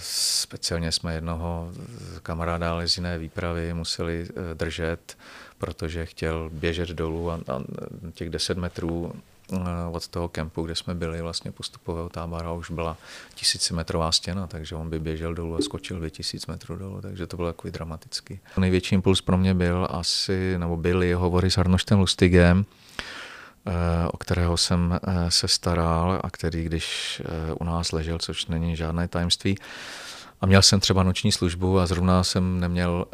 Speciálně jsme jednoho kamaráda ale z jiné výpravy museli držet, protože chtěl běžet dolů a, a těch 10 metrů od toho kempu, kde jsme byli, vlastně postupového tábora, už byla tisícimetrová stěna, takže on by běžel dolů a skočil by tisíc metrů dolů, takže to bylo takový dramatický. Největší impuls pro mě byl asi, nebo byly hovory s Arnoštem Lustigem, eh, o kterého jsem eh, se staral a který, když eh, u nás ležel, což není žádné tajemství, a měl jsem třeba noční službu a zrovna jsem neměl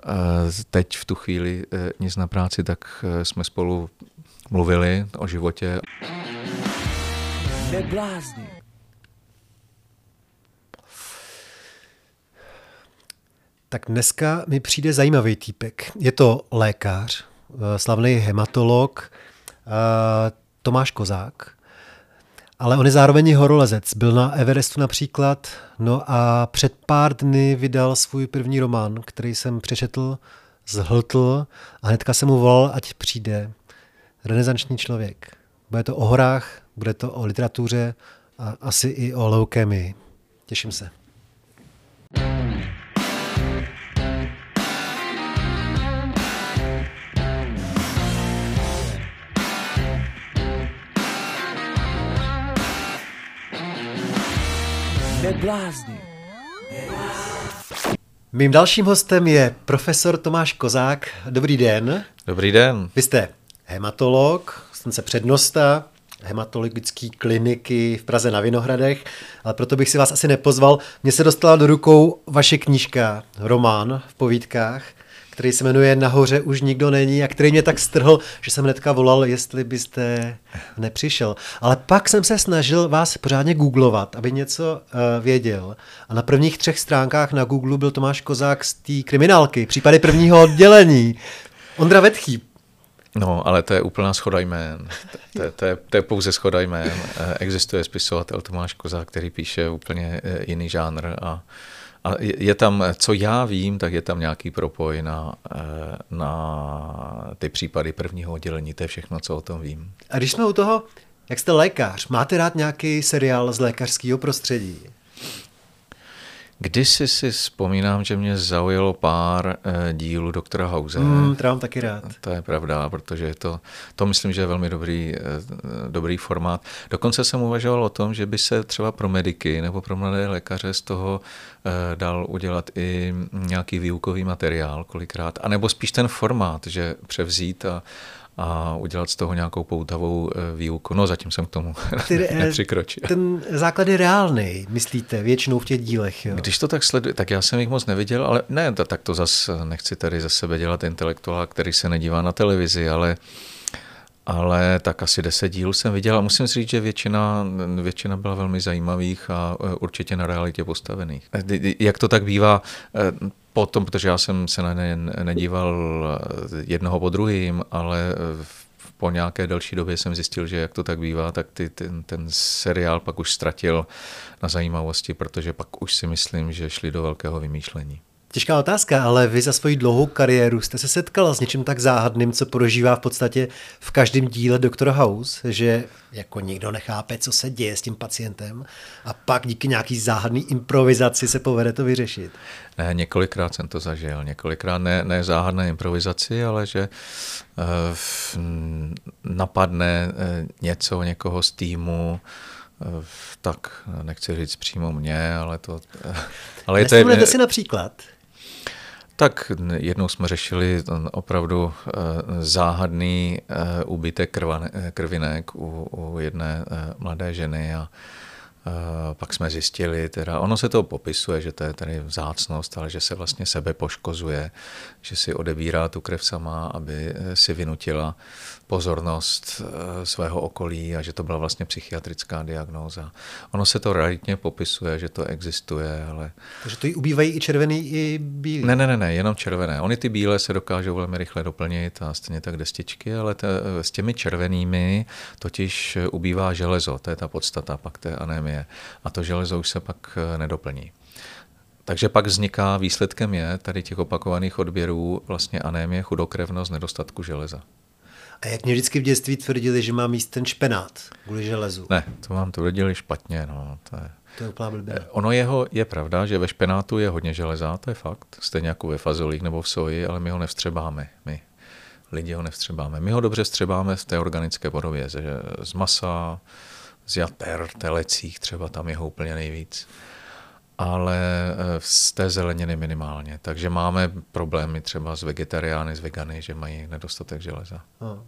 teď v tu chvíli nic na práci, tak jsme spolu mluvili o životě. Neblázni. Tak dneska mi přijde zajímavý týpek. Je to lékař, eh, slavný hematolog eh, Tomáš Kozák, ale on je zároveň horolezec. Byl na Everestu například, no a před pár dny vydal svůj první román, který jsem přečetl, zhltl a hnedka jsem mu volal, ať přijde renesanční člověk. Bude to o horách, bude to o literatuře a asi i o leukemii. Těším se. Neblázni. Mým dalším hostem je profesor Tomáš Kozák. Dobrý den. Dobrý den. Vy jste hematolog, jsem se přednosta hematologické kliniky v Praze na Vinohradech, ale proto bych si vás asi nepozval. Mně se dostala do rukou vaše knížka, román v povídkách, který se jmenuje Nahoře už nikdo není a který mě tak strhl, že jsem hnedka volal, jestli byste nepřišel. Ale pak jsem se snažil vás pořádně googlovat, aby něco uh, věděl. A na prvních třech stránkách na Google byl Tomáš Kozák z té kriminálky, případy prvního oddělení. Ondra Vetchý, No, ale to je úplná schoda jmén. To, to, to, je, to je pouze schoda jmén. Eh, existuje spisovatel Tomáš Kozák, který píše úplně eh, jiný žánr a, a je tam, co já vím, tak je tam nějaký propoj na, eh, na ty případy prvního oddělení. To je všechno, co o tom vím. A když jsme u toho, jak jste lékař, máte rád nějaký seriál z lékařského prostředí? Kdysi si vzpomínám, že mě zaujalo pár eh, dílů doktora House. Mm, to mám taky rád. To je pravda, protože to, to myslím, že je velmi dobrý, eh, dobrý formát. Dokonce jsem uvažoval o tom, že by se třeba pro mediky nebo pro mladé lékaře z toho eh, dal udělat i nějaký výukový materiál kolikrát, anebo spíš ten formát, že převzít a, a udělat z toho nějakou poutavou eh, výuku. No zatím jsem k tomu Ty, eh, nepřikročil. Ten základ je reálný, myslíte, většinou v těch dílech. Jo? Když to tak sleduji, tak já jsem jich moc neviděl, ale ne, tak to zase nechci tady ze sebe dělat intelektuála, který se nedívá na televizi, ale ale tak asi deset dílů jsem viděl a musím říct, že většina, většina byla velmi zajímavých a eh, určitě na realitě postavených. Jak to tak bývá, potom, protože já jsem se na ně nedíval jednoho po druhým, ale po nějaké delší době jsem zjistil, že jak to tak bývá, tak ty, ten, ten seriál pak už ztratil na zajímavosti, protože pak už si myslím, že šli do velkého vymýšlení. Těžká otázka, ale vy za svoji dlouhou kariéru jste se setkala s něčím tak záhadným, co prožívá v podstatě v každém díle Doktora House, že jako nikdo nechápe, co se děje s tím pacientem a pak díky nějaký záhadný improvizaci se povede to vyřešit. Ne, několikrát jsem to zažil. Několikrát ne, ne záhadné improvizaci, ale že uh, napadne uh, něco někoho z týmu, uh, tak nechci říct přímo mě, ale to... Ale je to, si například? Tak jednou jsme řešili opravdu eh, záhadný eh, úbytek krvinek u, u jedné eh, mladé ženy a pak jsme zjistili, teda ono se to popisuje, že to je tady vzácnost, ale že se vlastně sebe poškozuje, že si odebírá tu krev sama, aby si vynutila pozornost eh, svého okolí a že to byla vlastně psychiatrická diagnóza. Ono se to realitně popisuje, že to existuje, ale... Takže to jí ubývají i červený, i bílý? Ne, ne, ne, ne, jenom červené. Oni ty bílé se dokážou velmi rychle doplnit a stejně tak destičky, ale te, s těmi červenými totiž ubývá železo, to je ta podstata pak té anémie. A to železo už se pak eh, nedoplní. Takže pak vzniká, výsledkem je tady těch opakovaných odběrů vlastně anémie, chudokrevnost, nedostatku železa. A jak mě vždycky v dětství tvrdili, že mám jíst ten špenát kvůli železu. Ne, to vám tvrdili špatně. No. To je... To je úplná blbě. Ono jeho, je pravda, že ve špenátu je hodně železa, to je fakt, stejně jako ve fazolích nebo v soji, ale my ho nevstřebáme, my lidi ho nevstřebáme. My ho dobře střebáme v té organické podobě, z, z masa, z jater, telecích třeba, tam je úplně nejvíc ale eh, z té zeleniny minimálně. Takže máme problémy třeba s vegetariány, s vegany, že mají nedostatek železa. No,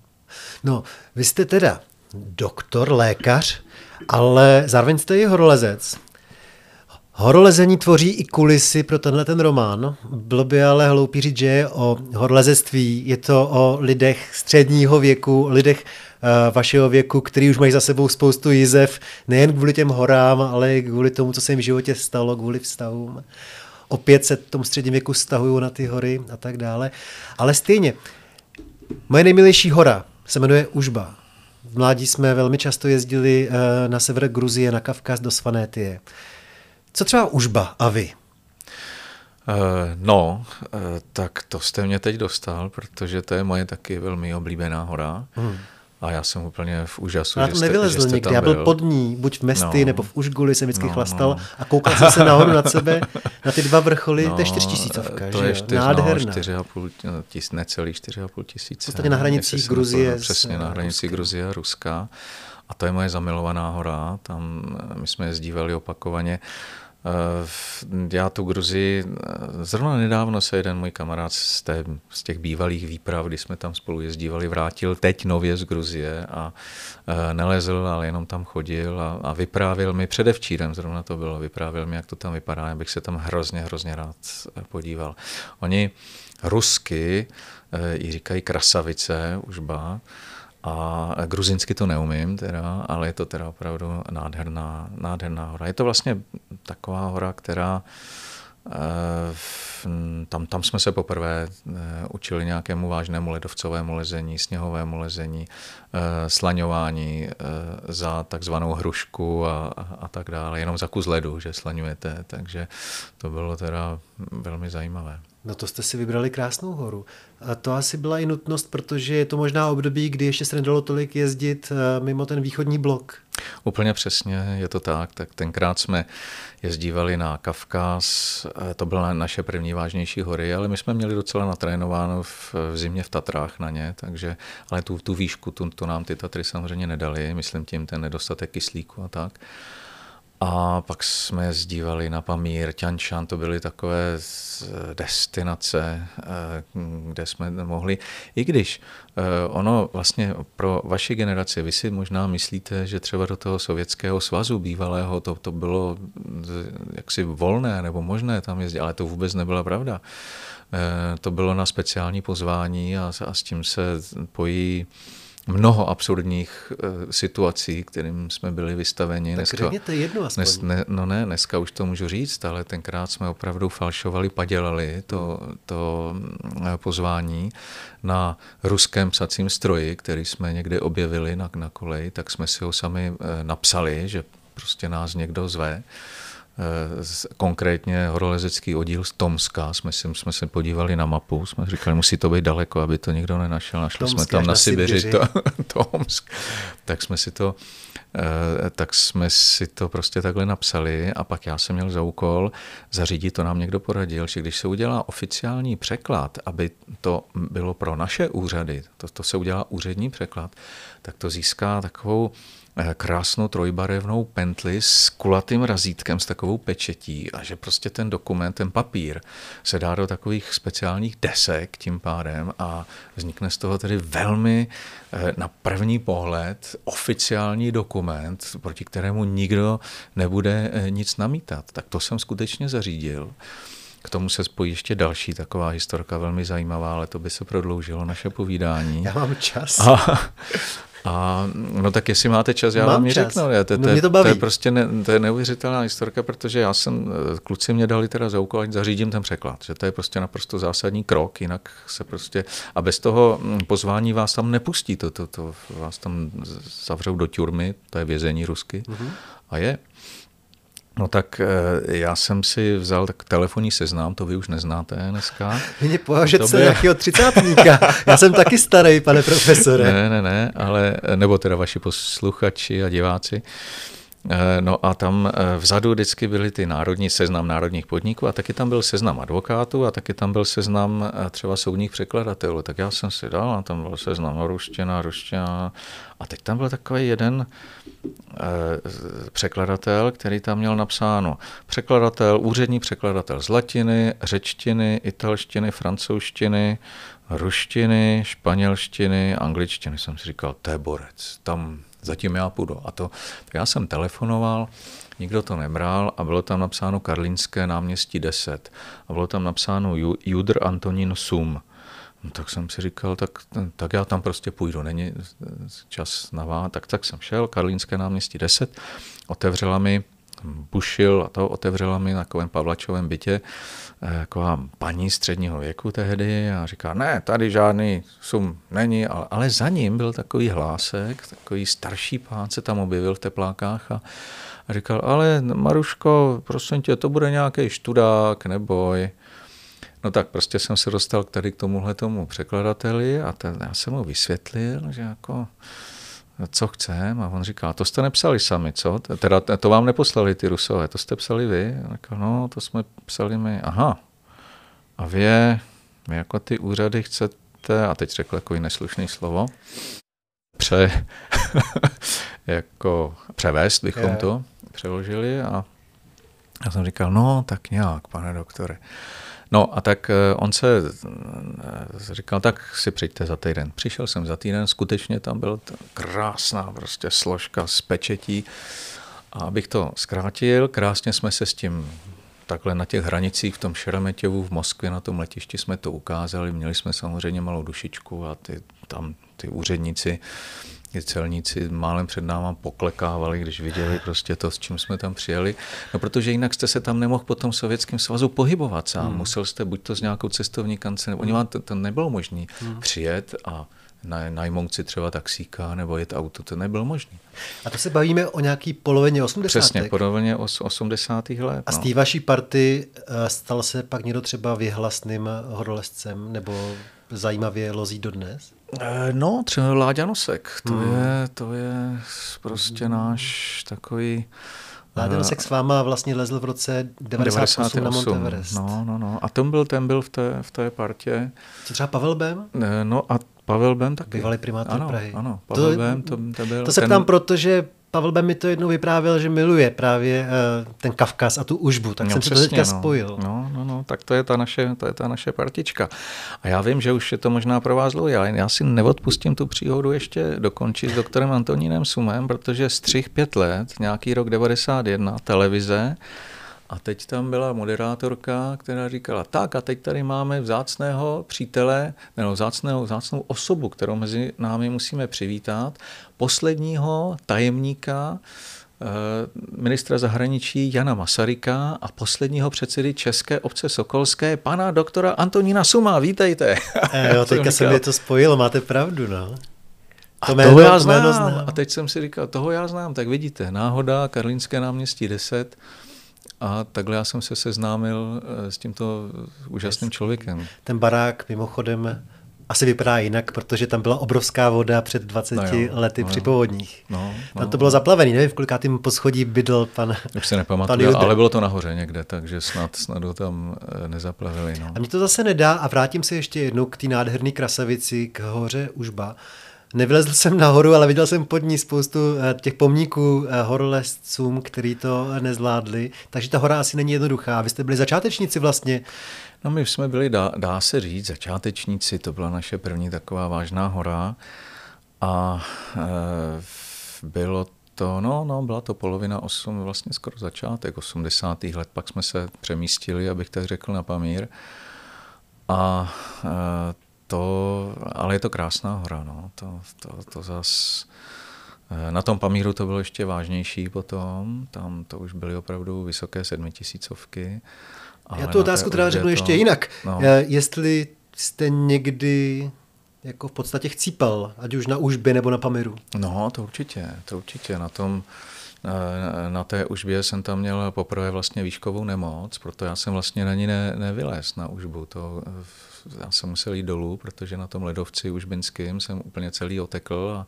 no vy jste teda doktor, lékař, ale zároveň jste i horolezec. Horolezení tvoří i kulisy pro tenhle ten román. Bylo by ale hloupý říct, že je o horolezectví. Je to o lidech středního věku, lidech uh, vašeho věku, který už mají za sebou spoustu jizev, nejen kvůli těm horám, ale i kvůli tomu, co se jim v životě stalo, kvůli vztahům. Opět se v tom středním věku stahují na ty hory a tak dále. Ale stejně, moje nejmilejší hora se jmenuje Užba. V mládí jsme velmi často jezdili uh, na sever Gruzie, na Kavkaz do Svanétie. Co třeba Užba a vy? Uh, no, uh, tak to jste mě teď dostal, protože to je moje taky velmi oblíbená hora. Hmm. A já jsem úplně v úžasu, já že jste, nevylezl že jste někdy, já byl pod ní, buď v Mesty no, nebo v Užguli jsem vždycky no, chlastal no. a koukal jsem se nahoru nad sebe, na ty dva vrcholy, no, to je čtyřtisícovka, to že je čtyř, Nádherná. No, čtyři a půl, tis, necelý čtyři a půl tisíce. Vlastně na hranicích Gruzie. Přesně, na hranici Gruzie a Ruska. A to je moje zamilovaná hora, tam my jsme jezdívali opakovaně. Eh, já tu Gruzii, eh, zrovna nedávno se jeden můj kamarád z, té, z těch bývalých výprav, kdy jsme tam spolu jezdívali, vrátil teď nově z Gruzie a eh, nelezl, ale jenom tam chodil a, a vyprávěl mi, předevčírem zrovna to bylo, vyprávěl mi, jak to tam vypadá, abych se tam hrozně, hrozně rád podíval. Oni rusky ji říkají krasavice, užba, a gruzinsky to neumím, teda, ale je to teda opravdu nádherná, nádherná hora. Je to vlastně taková hora, která eh, tam, tam jsme se poprvé eh, učili nějakému vážnému ledovcovému lezení, sněhovému lezení, eh, slaňování za takzvanou hrušku a, a, a tak dále, jenom za kus ledu, že slaňujete, takže to bylo teda velmi zajímavé. No to jste si vybrali krásnou horu. A to asi byla i nutnost, protože je to možná období, kdy ještě se nedalo tolik jezdit eh, mimo ten východní blok. Úplně přesně, je to tak. Tak tenkrát jsme jezdívali na Kavkaz, eh, to byla naše první vážnější hory, ale my jsme měli docela natrénováno v, v zimě v Tatrách na ně, takže, ale tu, tu výšku, tu, to nám ty Tatry samozřejmě nedali, myslím tím ten nedostatek kyslíku a tak. A pak jsme zdívali na Pamír, Tianšan, to byly takové destinace, eh, kde jsme mohli, i když eh, ono vlastně pro vaši generaci, vy si možná myslíte, že třeba do toho sovětského svazu bývalého to, to bylo jaksi volné nebo možné tam jezdit, ale to vůbec nebyla pravda. Eh, to bylo na speciální pozvání a, a s tím se pojí mnoho absurdních uh, situací, kterým jsme byli vystaveni. Tak dneska, řekněte jednu aspoň. Dnes, ne, no ne, dneska už to můžu říct, ale tenkrát jsme opravdu falšovali, padělali to, to eh, pozvání na ruském psacím stroji, který jsme někde objevili na, na koleji, tak jsme si ho sami uh, napsali, že prostě nás někdo zve. Eh, konkrétně horolezecký oddíl z Tomska, jsme, si, jsme se podívali na mapu, jsme říkali, musí to být daleko, aby to nikdo nenašel, našli Tomsk, jsme tam na, na Sibiři, to, Tomsk, tak jsme si to eh, tak jsme si to prostě takhle napsali a pak já jsem měl za úkol zařídit, to nám někdo poradil, že když se udělá oficiální překlad, aby to bylo pro naše úřady, to, to se udělá úřední překlad, tak to získá takovou krásnou trojbarevnou pentli s kulatým razítkem, s takovou pečetí a že prostě ten dokument, ten papír se dá do takových speciálních desek tím pádem a vznikne z toho tedy velmi eh, na první pohled oficiální dokument, proti kterému nikdo nebude eh, nic namítat. Tak to jsem skutečně zařídil. K tomu se spojí ještě další taková historka, velmi zajímavá, ale to by se prodloužilo naše povídání. Já mám čas. A, a no tak jestli máte čas, já Mám vám ji řeknu. Je, to, no, to, to, je prostě ne, to je neuvěřitelná historka, protože já jsem, eh, kluci mě dali teda za úkol, ať zařídím ten překlad, že to je prostě naprosto zásadní krok, jinak se prostě, a bez toho hm, pozvání vás tam nepustí, to, to, to vás tam zavřou do tюrmy, to je vězení rusky, mm-hmm. a je. No tak eh, já jsem si vzal tak telefonní seznam, to vy už neznáte dneska. Vy mě považujete se nějakého třicátníka. Já jsem taky starý, pane profesore. Ne, ne, ne, ale, nebo teda vaši posluchači a diváci. Eh, no a tam eh, vzadu vždycky byly ty národní seznam národních podniků a taky tam byl seznam advokátů a taky tam byl seznam eh, třeba soudních překladatelů. Tak já jsem si dal a tam byl seznam ruština, ruština. A teď tam byl takový jeden překladatel, který tam měl napsáno překladatel, úřední překladatel z latiny, řečtiny, italštiny, francouzštiny, ruštiny, španělštiny, angličtiny. Jsem si říkal, to je borec, tam zatím já půjdu. A to, tak já jsem telefonoval, nikdo to nebral a bylo tam napsáno Karlínské náměstí 10 a bylo tam napsáno Judr Antonín Sum. No, tak jsem si říkal, tak, tak já tam prostě půjdu, není čas na vás. Tak, tak jsem šel, Karlínské náměstí 10, otevřela mi bušil a to otevřela mi na takovém Pavlačovém bytě eh, taková paní středního věku tehdy a říká, ne, tady žádný sum není, ale, ale za ním byl takový hlásek, takový starší pán se tam objevil v teplákách a, a říkal, ale Maruško, prosím tě, to bude nějaký študák, neboj. No tak prostě jsem se dostal tady k tomuhle tomu překladateli a ten, já jsem mu vysvětlil, že jako co chcem. A on říká, to jste nepsali sami, co? Teda to vám neposlali ty rusové, to jste psali vy? A říká, no, to jsme psali my. Aha. A vy, vy jako ty úřady chcete, a teď řekl takový neslušný slovo, pře, jako převést bychom to přeložili a já jsem říkal, no tak nějak, pane doktore. No a tak eh, on se eh, říkal, tak si přijďte za týden. Přišel jsem za týden, skutečně tam byla krásná prostě složka z pečetí. A abych to zkrátil, krásně jsme se s tím takhle na těch hranicích v tom Šeremetěvu v Moskvě na tom letišti jsme to ukázali. Měli jsme samozřejmě malou dušičku a ty, tam ty úředníci ty celníci málem před náma poklekávali, když viděli prostě to, s čím jsme tam přijeli. No protože jinak jste se tam nemohl po tom sovětském svazu pohybovat sám. Hmm. Musel jste buď to z nějakou cestovní kance, nebo oni vám to, to nebylo možné hmm. přijet a najmout si třeba taxíka nebo jet auto, to nebylo možné. A to se bavíme o nějaký polovině 80. Přesně, polovině 80. let. A z no. té vaší party eh, stal se pak někdo třeba vyhlasným horolezcem nebo zajímavě lozí dodnes? Eh, no, třeba Láďa Nosek, to, hmm. je, to je prostě hmm. náš takový... Láďa eh, Nosek s váma vlastně lezl v roce 98, 98 na Mount Everest. No, no, no. A ten byl, ten byl v té, v té partě. Co třeba Pavel Bem? No a Pavel Bem taky. Bývalý primátor ano, Prahy. Ano, Pavel to, Bem, to, to byl... To se ten... ptám, protože Pavel Ben mi to jednou vyprávěl, že miluje právě uh, ten Kavkaz a tu užbu, tak no, jsem přesně, se to teďka no. spojil. No, no, no, tak to je, ta naše, to je ta naše partička. A já vím, že už je to možná pro vás dlouhé, ale já si neodpustím tu příhodu ještě dokončit s doktorem Antonínem Sumem, protože střih pět let, nějaký rok 91, televize, a teď tam byla moderátorka, která říkala, tak a teď tady máme vzácného přítele, nebo vzácného, vzácnou osobu, kterou mezi námi musíme přivítat, posledního tajemníka eh, ministra zahraničí Jana Masaryka a posledního předsedy České obce Sokolské, pana doktora Antonína Suma. Vítejte. E, jo, teďka se mi to spojilo, máte pravdu, no. To a jméno, toho já znám. znám. A teď jsem si říkal, toho já znám, tak vidíte, náhoda, Karlínské náměstí 10, a takhle já jsem se seznámil eh, s tímto úžasným člověkem. Ten barák mimochodem asi vypadá jinak, protože tam byla obrovská voda před 20 no jo, lety no při povodních. No, no. Tam to bylo zaplavený, nevím, v kolikátým poschodí bydl pan Už se nepamatuju, ale bylo to nahoře někde, takže snad, snad ho tam eh, nezaplavili. No. A mě to zase nedá a vrátím se ještě jednou k té nádherné krasavici, k hoře Užba. Nevylezl jsem nahoru, ale viděl jsem pod ní spoustu eh, těch pomníků eh, horolezcům, kteří to nezvládli. Takže ta hora asi není jednoduchá. Vy jste byli začátečníci vlastně. No my jsme byli, dá, dá se říct, začátečníci. To byla naše první taková vážná hora. A e, bylo to, no, no, byla to polovina 8, vlastně skoro začátek 80. let. Pak jsme se přemístili, abych tak řekl, na Pamír. A e, to, ale je to krásná hora, no. To, to, to zas, eh, na tom Pamíru to bylo ještě vážnější potom, tam to už byly opravdu vysoké sedmitisícovky. Já tu otázku teda řeknu to, ještě jinak. No. Eh, jestli jste někdy jako v podstatě chcípal, ať už na Užbě nebo na Pamiru. No, to určitě, to určitě. Na tom, na té užbě jsem tam měl poprvé vlastně výškovou nemoc, proto já jsem vlastně na ní ne, nevylez na užbu. To, já jsem musel jít dolů, protože na tom ledovci užbinským jsem úplně celý otekl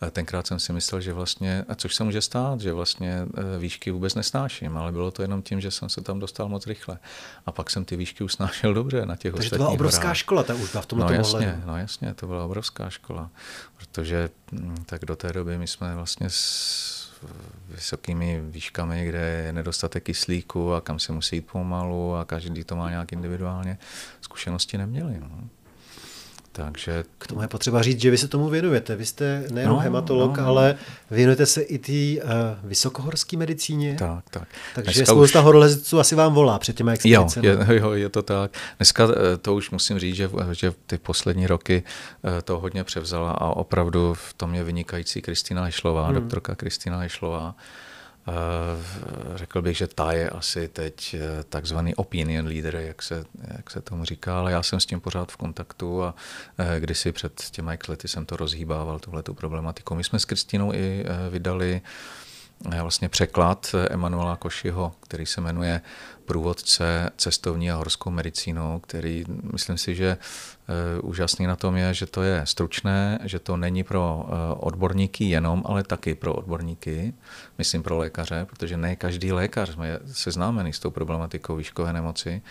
a tenkrát jsem si myslel, že vlastně, a což se může stát, že vlastně e, výšky vůbec nesnáším, ale bylo to jenom tím, že jsem se tam dostal moc rychle. A pak jsem ty výšky usnášel dobře na těch Takže to byla obrovská horách. škola ta užba v tomhle no, jasně, no jasně, to byla obrovská škola, protože mm, tak do té doby my jsme vlastně s vysokými výškami, kde je nedostatek kyslíku a kam se musí jít pomalu a každý to má nějak individuálně, zkušenosti neměli. No. Takže... K tomu je potřeba říct, že vy se tomu věnujete. Vy jste nejen no, hematolog, no, no. ale věnujete se i té uh, vysokohorské medicíně. Tak, tak. Takže Dneska spousta už... horolezců asi vám volá před těmi Jo, je, jo, je to tak. Dneska eh, to už musím říct, že, že ty poslední roky eh, to hodně převzala a opravdu v tom je vynikající Kristýna Hešlová, hmm. doktorka Kristýna Hešlová řekl bych, že ta je asi teď eh, takzvaný opinion leader, jak se, jak se tomu říká, ale já jsem s tím pořád v kontaktu a eh, kdysi před těmi lety jsem to rozhýbával, tuhle tu problematiku. My jsme s Kristínou i vydali vlastně překlad Emanuela Košiho, který se jmenuje Průvodce cestovní a horskou medicínou, který myslím si, že Eh, úžasný na tom je, že to je stručné, že to není pro eh, odborníky jenom, ale taky pro odborníky, myslím pro lékaře, protože ne každý lékař je seznámený s tou problematikou výškové nemoci,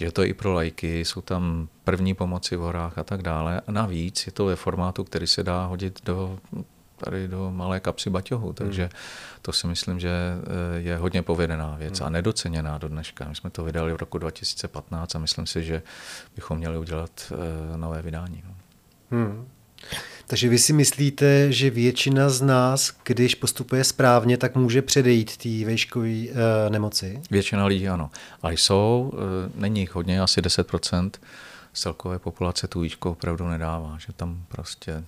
že to je i pro lajky, jsou tam první pomoci v horách a tak dále. A navíc je to ve formátu, který se dá hodit do tady do malé kapsy baťohu, takže hmm. to si myslím, že eh, je hodně povedená věc hmm. a nedoceněná do dneška. My jsme to vydali v roku 2015 a myslím si, že bychom měli udělat eh, nové vydání. No. Hmm. Takže vy si myslíte, že většina z nás, když postupuje správně, tak může předejít té vejškové e, nemoci? Většina lidí ano. Ale jsou, e, není jich hodně, asi 10% z celkové populace tu výšku opravdu nedává, že tam prostě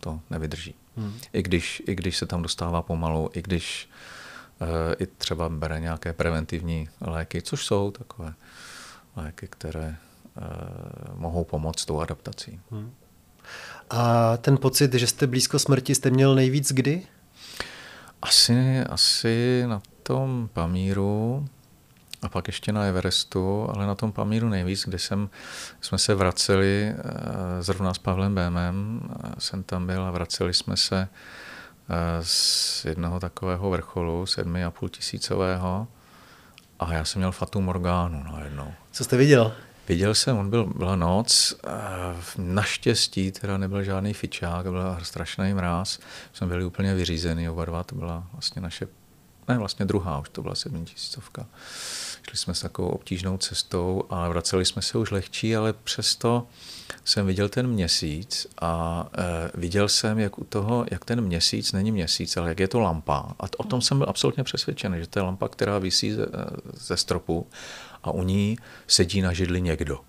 to nevydrží. Hmm. I, když, I když se tam dostává pomalu, i když uh, i třeba bere nějaké preventivní léky, což jsou takové léky, které uh, mohou pomoct tou adaptací. Hmm. A ten pocit, že jste blízko smrti, jste měl nejvíc kdy? Asi, asi na tom Pamíru, a pak ještě na Everestu, ale na tom Pamíru nejvíc, kde jsem, jsme se vraceli eh, zrovna s Pavlem Bémem, eh, jsem tam byl a vraceli jsme se eh, z jednoho takového vrcholu, sedmi a půl tisícového, a já jsem měl Fatu Morgánu najednou. Co jste viděl? Viděl jsem, on byl, byla noc, naštěstí teda nebyl žádný fičák, byl strašný mráz, jsme byli úplně vyřízený oba dva, to byla vlastně naše, ne vlastně druhá, už to byla sedmitisícovka. Šli jsme s takovou obtížnou cestou a vraceli jsme se už lehčí, ale přesto jsem viděl ten měsíc a e, viděl jsem, jak u toho, jak ten měsíc není měsíc, ale jak je to lampa. A o tom jsem byl absolutně přesvědčený, že to je lampa, která visí ze, ze stropu a u ní sedí na židli někdo.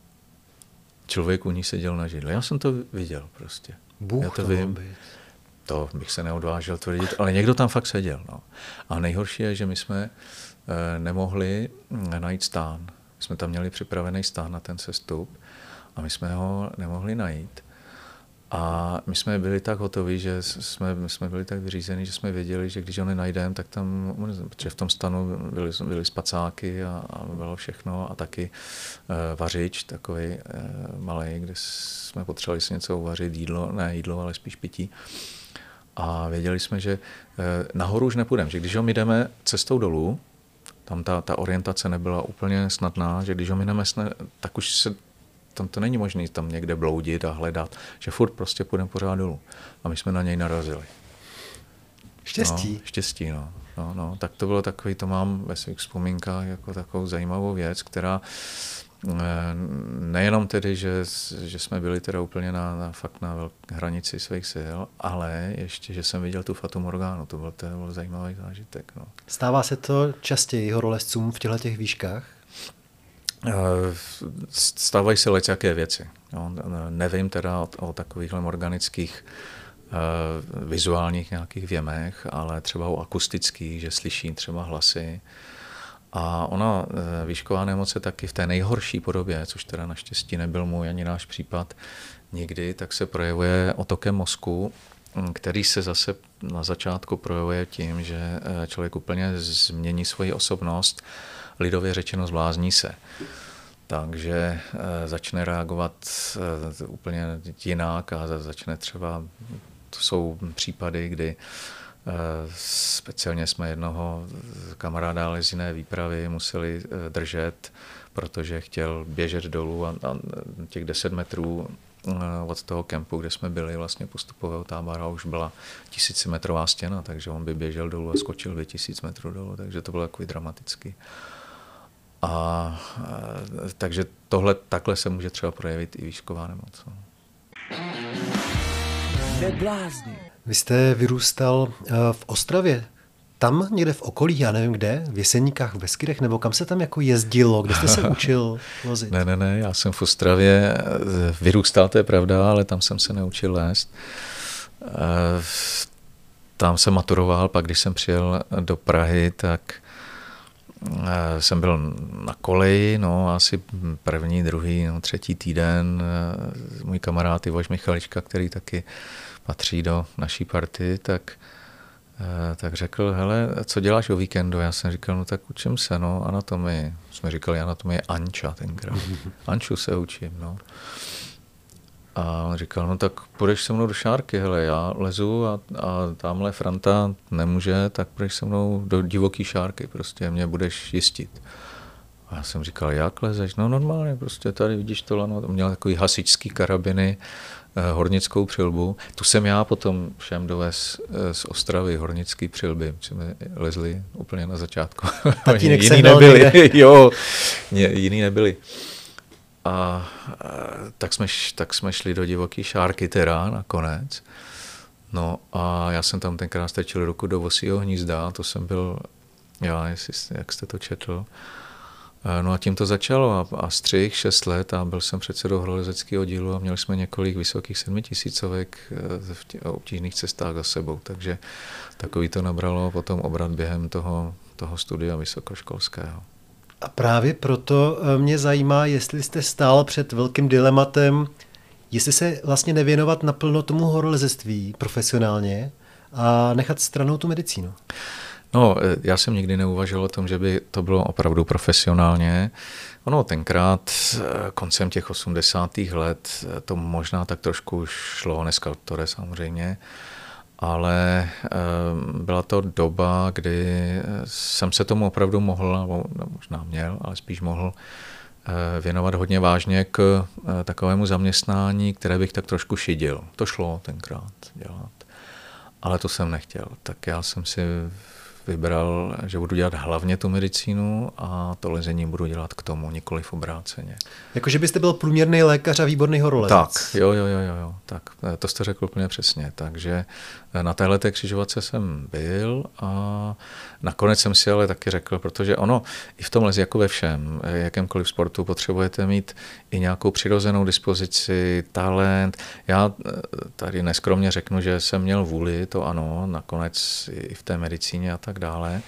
Člověk u ní seděl na židli. Já jsem to viděl prostě. Bůh Já to, to vím. Být. To bych se neodvážil tvrdit, ale někdo tam fakt seděl. No. A nejhorší je, že my jsme nemohli najít stán. My jsme tam měli připravený stán na ten sestup a my jsme ho nemohli najít. A my jsme byli tak hotoví, že jsme, my jsme byli tak vyřízeni, že jsme věděli, že když ho nenajdeme, tak tam, protože v tom stanu byly, byly spacáky a, a bylo všechno a taky uh, vařič, takový uh, malý, kde jsme potřebovali si něco uvařit, jídlo, ne jídlo, ale spíš pití. A věděli jsme, že uh, nahoru už nepůjdeme, že když ho my jdeme cestou dolů, tam ta, ta orientace nebyla úplně snadná, že když ho mineme, tak už se tam to není možné tam někde bloudit a hledat, že furt prostě půjdeme pořád dolů. A my jsme na něj narazili. Štěstí. No, štěstí, no. no. No, Tak to bylo takový, to mám ve svých vzpomínkách jako takovou zajímavou věc, která nejenom tedy, že, že jsme byli teda úplně na, na fakt na velk, hranici svých sil, ale ještě, že jsem viděl tu Fatu Morgánu, to byl, to byl zajímavý zážitek. No. Stává se to častěji horolezcům v těchto těch výškách? Eh, stávají se jaké věci. No, nevím teda o, o takovýchhle organických uh, vizuálních nějakých věmech, ale třeba o akustických, že slyším třeba hlasy, a ona, eh, výšková nemoc je taky v té nejhorší podobě, což teda naštěstí nebyl můj ani náš případ nikdy, tak se projevuje otokem mozku který se zase na začátku projevuje tím, že člověk úplně změní svoji osobnost, lidově řečeno zblázní se. Takže začne reagovat úplně jinak a začne třeba, to jsou případy, kdy Speciálně jsme jednoho kamaráda ale z jiné výpravy museli držet, protože chtěl běžet dolů a, těch 10 metrů od toho kempu, kde jsme byli vlastně postupového tábora, už byla tisícimetrová stěna, takže on by běžel dolů a skočil by tisíc metrů dolů, takže to bylo takový dramatický. A, a takže tohle takhle se může třeba projevit i výšková nemoc. No. Vy jste vyrůstal eh, v Ostravě. Tam někde v okolí, já nevím kde, v Jeseníkách, v Beskydech, nebo kam se tam jako jezdilo, kde jste se učil vozit? ne, ne, ne, já jsem v Ostravě eh, vyrůstal, to je pravda, ale tam jsem se neučil lézt. Eh, tam jsem maturoval, pak když jsem přijel do Prahy, tak jsem byl na koleji, no asi první, druhý, no, třetí týden. Můj kamarád Ivoš Michalička, který taky patří do naší party, tak, eh, tak řekl, hele, co děláš o víkendu? Já jsem říkal, no tak učím se, no, anatomii. Jsme říkali anatomii Anča tenkrát. Anču se učím, no. A on říkal, no tak půjdeš se mnou do šárky, hele, já lezu a, a tamhle Franta nemůže, tak půjdeš se mnou do divoký šárky, prostě mě budeš jistit. A já jsem říkal, jak lezeš? No normálně, prostě tady vidíš to lano, měl takový hasičský karabiny, hornickou přilbu. Tu jsem já potom všem dovez eh, z Ostravy, hornický přilby, jsme lezli úplně na začátku. jiný nebyli, jo, jiný nebyli. A, a tak, jsme, tak jsme šli do divoký šárky teda nakonec. No a já jsem tam tenkrát strčil ruku do vosího hnízda, to jsem byl, já, jestli, jak jste to četl, Eh, no a tím to začalo a, a střih 6 let a byl jsem předsedou horolezeckého dílu a měli jsme několik vysokých sedmitisícovek eh, v obtížných cestách za sebou, takže takový to nabralo potom obrat během toho, toho studia vysokoškolského. A právě proto eh, mě zajímá, jestli jste stál před velkým dilematem, jestli se vlastně nevěnovat naplno tomu horolezectví profesionálně a nechat stranou tu medicínu. No, e, já jsem nikdy neuvažoval o tom, že by to bylo opravdu profesionálně. Ono tenkrát, e, koncem těch 80. let, e, to možná tak trošku šlo, dneska to je samozřejmě, ale byla to doba, kdy jsem se tomu opravdu mohl, možná měl, ale spíš mohl věnovat hodně vážně k takovému zaměstnání, které bych tak trošku šidil. To šlo tenkrát dělat. Ale to jsem nechtěl. Tak já jsem si vybral, že budu dělat hlavně tu medicínu a to lezení budu dělat k tomu, nikoli v obráceně. Jakože byste byl průměrný lékař a výborný horolezec. Tak, jo, jo, jo, jo, tak to jste řekl úplně přesně. Takže na téhle té křižovatce jsem byl a nakonec jsem si ale taky řekl, protože ono i v tom lezi, jako ve všem, jakémkoliv sportu, potřebujete mít i nějakou přirozenou dispozici, talent. Já tady neskromně řeknu, že jsem měl vůli, to ano, nakonec i v té medicíně a tak dále.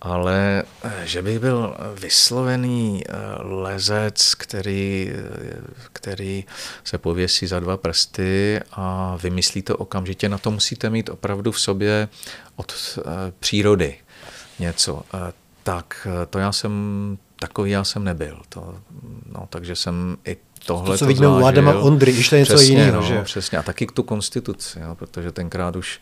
Ale že bych byl vyslovený eh, lezec, který, eh, který se pověsí za dva prsty a vymyslí to okamžitě, na to musíte mít opravdu v sobě od eh, přírody něco. Tak to já jsem, takový já jsem nebyl. To, no, takže jsem i tohle to, co vidíme u Adama Ondry, když to je něco jiného. No, že? Přesně, a taky tu konstituci, jo, protože tenkrát už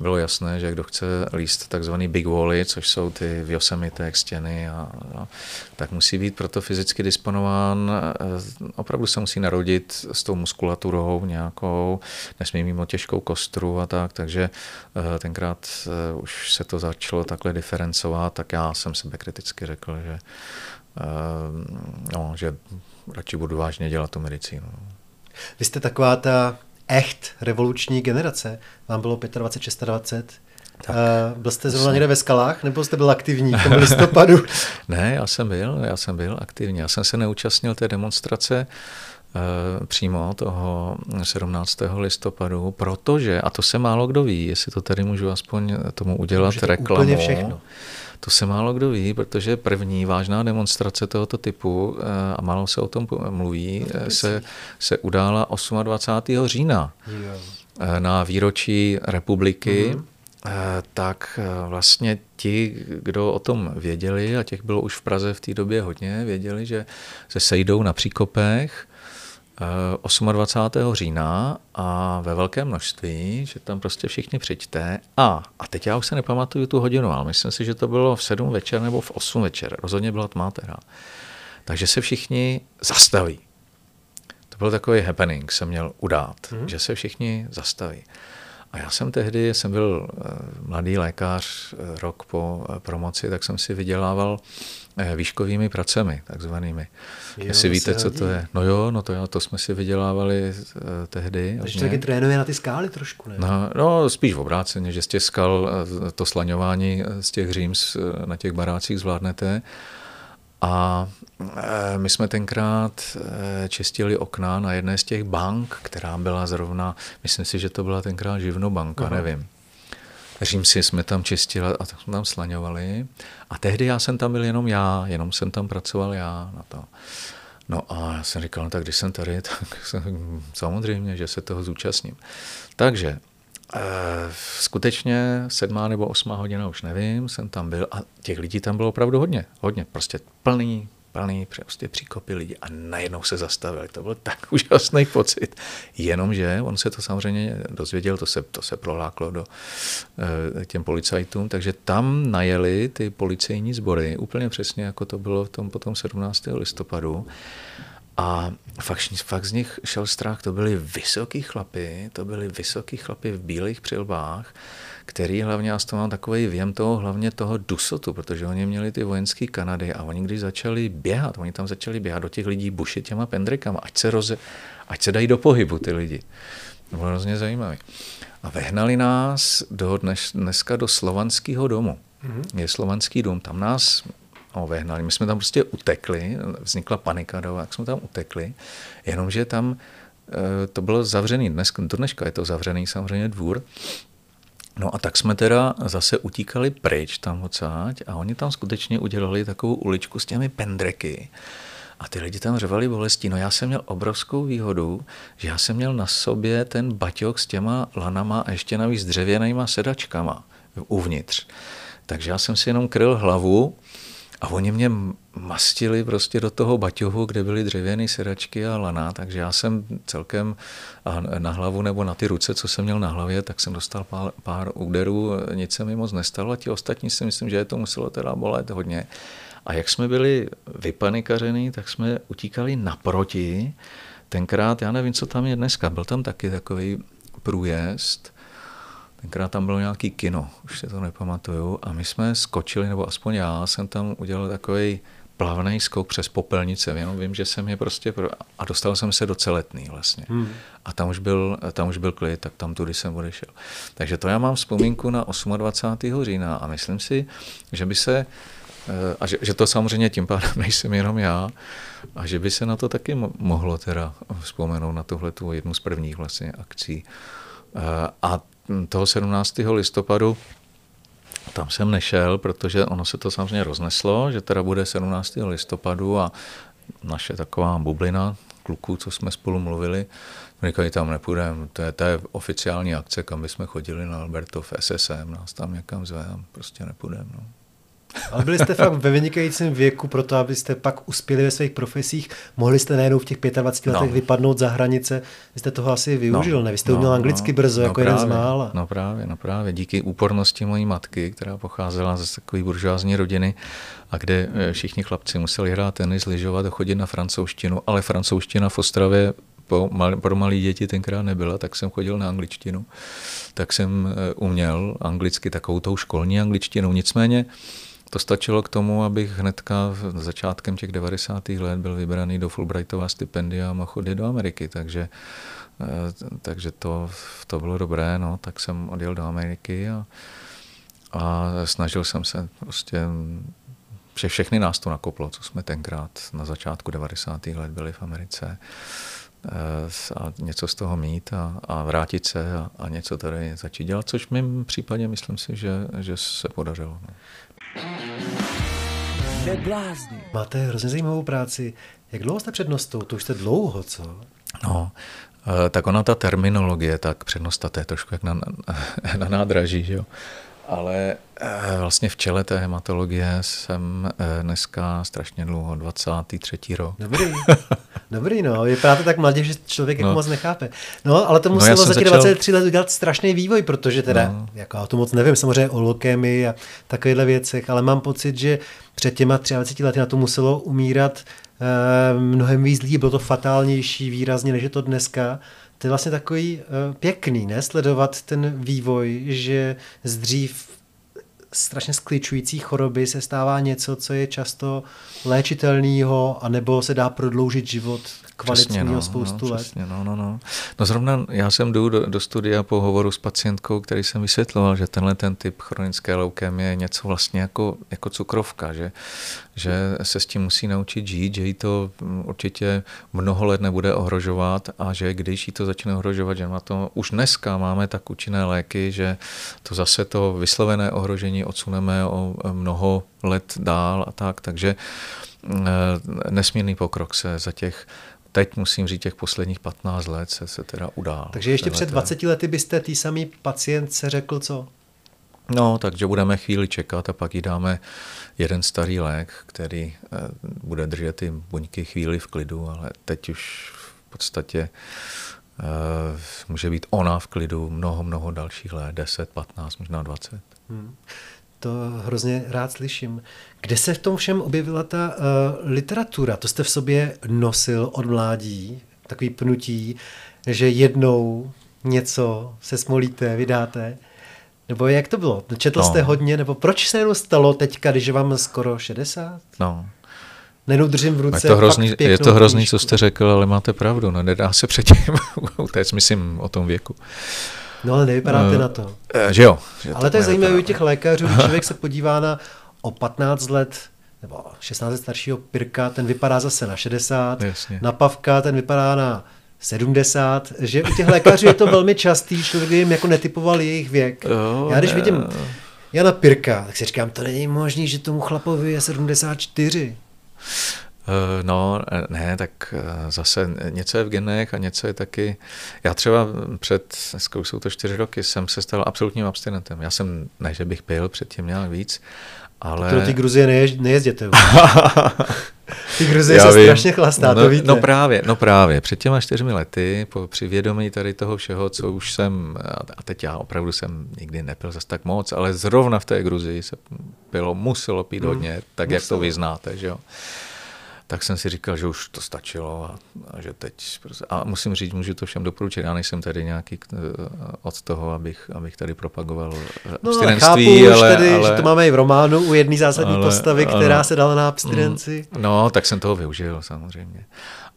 bylo jasné, že kdo chce líst takzvaný big wally, což jsou ty v Yosemite stěny, a, a, tak musí být proto fyzicky disponován, eh, opravdu se musí narodit s tou muskulaturou nějakou, nesmí mít těžkou kostru a tak, takže eh, tenkrát eh, už se to začalo takhle diferencovat, tak já jsem sebe kriticky řekl, že, no, že radši budu vážně dělat tu medicínu. Vy jste taková ta echt revoluční generace. Vám bylo 25, 26. Tak, uh, byl jste zrovna někde ve skalách, nebo jste byl aktivní v tom listopadu? ne, já jsem byl, já jsem byl aktivní. Já jsem se neúčastnil té demonstrace uh, přímo toho 17. listopadu, protože, a to se málo kdo ví, jestli to tady můžu aspoň tomu udělat Můžete reklamu. Úplně všechno. To se málo kdo ví, protože první vážná demonstrace tohoto typu, eh, a málo se o tom mluví, eh, se, se udála 28. října. na výročí republiky, mm-hmm. tak vlastně ti, kdo o tom věděli, a těch bylo už v Praze v té době hodně, věděli, že se sejdou na Příkopech 28. října a ve velké množství, že tam prostě všichni přijďte. A, a teď já už se nepamatuju tu hodinu, ale myslím si, že to bylo v 7 večer nebo v 8 večer. Rozhodně byla tma teda. Takže se všichni zastaví. To byl takový happening, jsem měl udát, mm-hmm. že se všichni zastaví. A já jsem tehdy, jsem byl eh, mladý lékař, eh, rok po eh, promoci, tak jsem si vydělával výškovými pracemi, takzvanými. Jo, Jestli víte, co to je. No jo, no to, jo, to jsme si vydělávali tehdy. Takže taky trénuje na ty skály trošku, ne? No, no spíš v obráceně, že z těch skal to slaňování z těch říms na těch barácích zvládnete. A e, my jsme tenkrát e, čistili okna na jedné z těch bank, která byla zrovna, myslím si, že to byla tenkrát živnobanka, Aha. nevím. Římsi jsme tam čistili a tak jsme tam slaňovali. A tehdy já jsem tam byl jenom já, jenom jsem tam pracoval já na to. No a já jsem říkal, no tak když jsem tady, tak samozřejmě, že se toho zúčastním. Takže Eh, skutečně sedmá nebo osmá hodina, už nevím, jsem tam byl a těch lidí tam bylo opravdu hodně, hodně, prostě plný, plný prostě příkopy lidí a najednou se zastavili. To byl tak úžasný pocit. Jenomže on se to samozřejmě dozvěděl, to se, to se prohláklo do e, těm policajtům, takže tam najeli ty policejní sbory, úplně přesně jako to bylo v tom potom 17. listopadu. A fakt, fakt z nich šel strach. To byli vysoký chlapy, to byli vysoký chlapy v bílých přilbách, který hlavně, já to mám takový věm toho, hlavně toho dusotu, protože oni měli ty vojenské Kanady a oni když začali běhat, oni tam začali běhat do těch lidí bušit těma pendrikama, ať se, roze, ať se dají do pohybu ty lidi. To bylo hrozně zajímavé. A vehnali nás do dnes, dneska do slovanského domu. Mm-hmm. Je slovanský dům, tam nás ovehnali. My jsme tam prostě utekli, vznikla panika, jak jsme tam utekli, jenomže tam eh, to bylo zavřený, dnes, do dneška je to zavřený samozřejmě dvůr, No a tak jsme teda zase utíkali pryč tam odsáď a oni tam skutečně udělali takovou uličku s těmi pendreky. A ty lidi tam řevali bolestí. No já jsem měl obrovskou výhodu, že já jsem měl na sobě ten baťok s těma lanama a ještě navíc dřevěnýma sedačkama uvnitř. Takže já jsem si jenom kryl hlavu a oni mě mastili prostě do toho baťohu, kde byly dřevěné sedačky a lana, takže já jsem celkem na hlavu nebo na ty ruce, co jsem měl na hlavě, tak jsem dostal pár, pár úderů, nic se mi moc nestalo a ti ostatní si myslím, že je to muselo teda bolet hodně. A jak jsme byli vypanikařený, tak jsme utíkali naproti. Tenkrát, já nevím, co tam je dneska, byl tam taky takový průjezd, Tenkrát tam bylo nějaký kino, už si to nepamatuju, a my jsme skočili, nebo aspoň já jsem tam udělal takový plavný skok přes popelnice, jenom vím, že jsem je prostě, pro... a dostal jsem se do celetný vlastně. Hmm. A tam už, byl, tam už byl klid, tak tam tudy jsem odešel. Takže to já mám vzpomínku na 28. října a myslím si, že by se, eh, a že, že to samozřejmě tím pádem nejsem jenom já, a že by se na to taky mohlo teda vzpomenout na tuhle tu jednu z prvních vlastně akcí. Eh, a toho 17. listopadu tam jsem nešel, protože ono se to samozřejmě rozneslo, že teda bude 17. listopadu a naše taková bublina kluků, co jsme spolu mluvili, říkali, tam nepůjdeme, to je, to je oficiální akce, kam bychom chodili na Albertov SSM, nás tam někam zve, prostě nepůjdeme. No. Ale byli jste fakt ve vynikajícím věku pro to, abyste pak uspěli ve svých profesích. Mohli jste najednou v těch 25 letech no. vypadnout za hranice. Vy jste toho asi využil, no. ne? Vy jste no, uměl anglicky no, brzo, no jako právě, jeden z mála. No právě, no právě. Díky úpornosti mojí matky, která pocházela ze takové buržoázní rodiny, a kde eh, všichni chlapci museli hrát tenis, lyžovat a chodit na francouzštinu, ale francouzština v Ostravě po, pro malé děti tenkrát nebyla, tak jsem chodil na angličtinu. Tak jsem eh, uměl anglicky takovou tou školní angličtinou. Nicméně to stačilo k tomu, abych hnedka začátkem těch 90. let byl vybraný do Fulbrightova stipendia a chodit do Ameriky, takže, eh, takže to, to bylo dobré, no, tak jsem odjel do Ameriky a, a snažil jsem se prostě vše, všechny nás to nakoplo, co jsme tenkrát na začátku 90. let byli v Americe eh, a něco z toho mít a, a vrátit se a, a něco tady začít dělat, což v mém případě myslím si, že, že se podařilo. No. Máte hrozně zajímavou práci. Jak dlouho jste před nostou? To už jste dlouho, co? No, Tak ona ta terminologie, tak přednostat je trošku jak na, na nádraží, že jo. Ale eh, vlastně v čele té hematologie jsem eh, dneska strašně dlouho, 23. rok. Dobrý, dobrý, no. Vypadá to tak mladě, že člověk jako no. jako moc nechápe. No, ale to no, muselo no, za těch začal... 23 let udělat strašný vývoj, protože teda, no. jako já to moc nevím, samozřejmě o lokemi a takovýchhle věcech, ale mám pocit, že před těma 23 lety na to muselo umírat eh, mnohem víc lidí, bylo to fatálnější výrazně, než je to dneska to je vlastně takový uh, pěkný, ne? Sledovat ten vývoj, že z dřív strašně skličující choroby se stává něco, co je často léčitelného, anebo se dá prodloužit život kvalitního no, spoustu no, let. Přesně, no, no, no. no zrovna já jsem jdu do, do studia po hovoru s pacientkou, který jsem vysvětloval, že tenhle ten typ chronické leukémie je něco vlastně jako, jako cukrovka, že, že se s tím musí naučit žít, že jí to určitě mnoho let nebude ohrožovat a že když jí to začne ohrožovat, že na to už dneska máme tak účinné léky, že to zase to vyslovené ohrožení odsuneme o mnoho let dál a tak, takže eh, nesmírný pokrok se za těch teď musím říct, těch posledních 15 let se, se teda udál. Takže ještě před 20 lety byste tý samý pacientce řekl co? No, takže budeme chvíli čekat a pak jí dáme jeden starý lék, který eh, bude držet ty buňky chvíli v klidu, ale teď už v podstatě uh, může být ona v klidu mnoho, mnoho dalších let, 10, 15, možná 20. Hmm to hrozně rád slyším. Kde se v tom všem objevila ta uh, literatura? To jste v sobě nosil od mládí, takový pnutí, že jednou něco se smolíte, vydáte. Nebo jak to bylo? Četl no. jste hodně, nebo proč se jenom stalo teďka, když vám skoro 60? No, Nenou držím v ruce. Je to hrozný, je to hrozný co jste řekl, ale máte pravdu. No, nedá se předtím utéct, myslím, o tom věku. No ale nevypadáte uh, na to. Že jo. Že ale to je zajímavé u těch lékařů, když člověk se podívá na o 15 let nebo 16 let staršího Pirka, ten vypadá zase na 60, Jasně. na Pavka ten vypadá na 70, že u těch lékařů je to velmi častý, člověk jim jako netypoval jejich věk. Oh, Já když ne. vidím Jana Pirka, tak si říkám, to není možný, že tomu chlapovi je 74. Eh, no, ne, tak eh, zase něco je v genech a něco je taky... Já třeba před, dneska jsou to čtyři roky, jsem se stal absolutním abstinentem. Já jsem, ne, že bych pil, předtím nějak víc, ale... Pro ty Gruzie nejež, nejezděte. ty Gruzie se vím. strašně chlastá, no, to víte. No právě, no právě. Před těma čtyřmi lety, po, při vědomí tady toho všeho, co už jsem, a teď já opravdu jsem nikdy nepil zase tak moc, ale zrovna v té Gruzii se pilo, muselo pít hmm. hodně, tak muselo. jak to vyznáte, že jo tak jsem si říkal, že už to stačilo a, a že teď, prostě, a musím říct, můžu to všem doporučit, já nejsem tady nějaký uh, od toho, abych, abych tady propagoval no, abstinenství, ale, ale, tedy, ale, že to máme i v románu u jedné zásadní ale, postavy, která ale, se dala na abstinenci. Mm, no, tak jsem toho využil samozřejmě.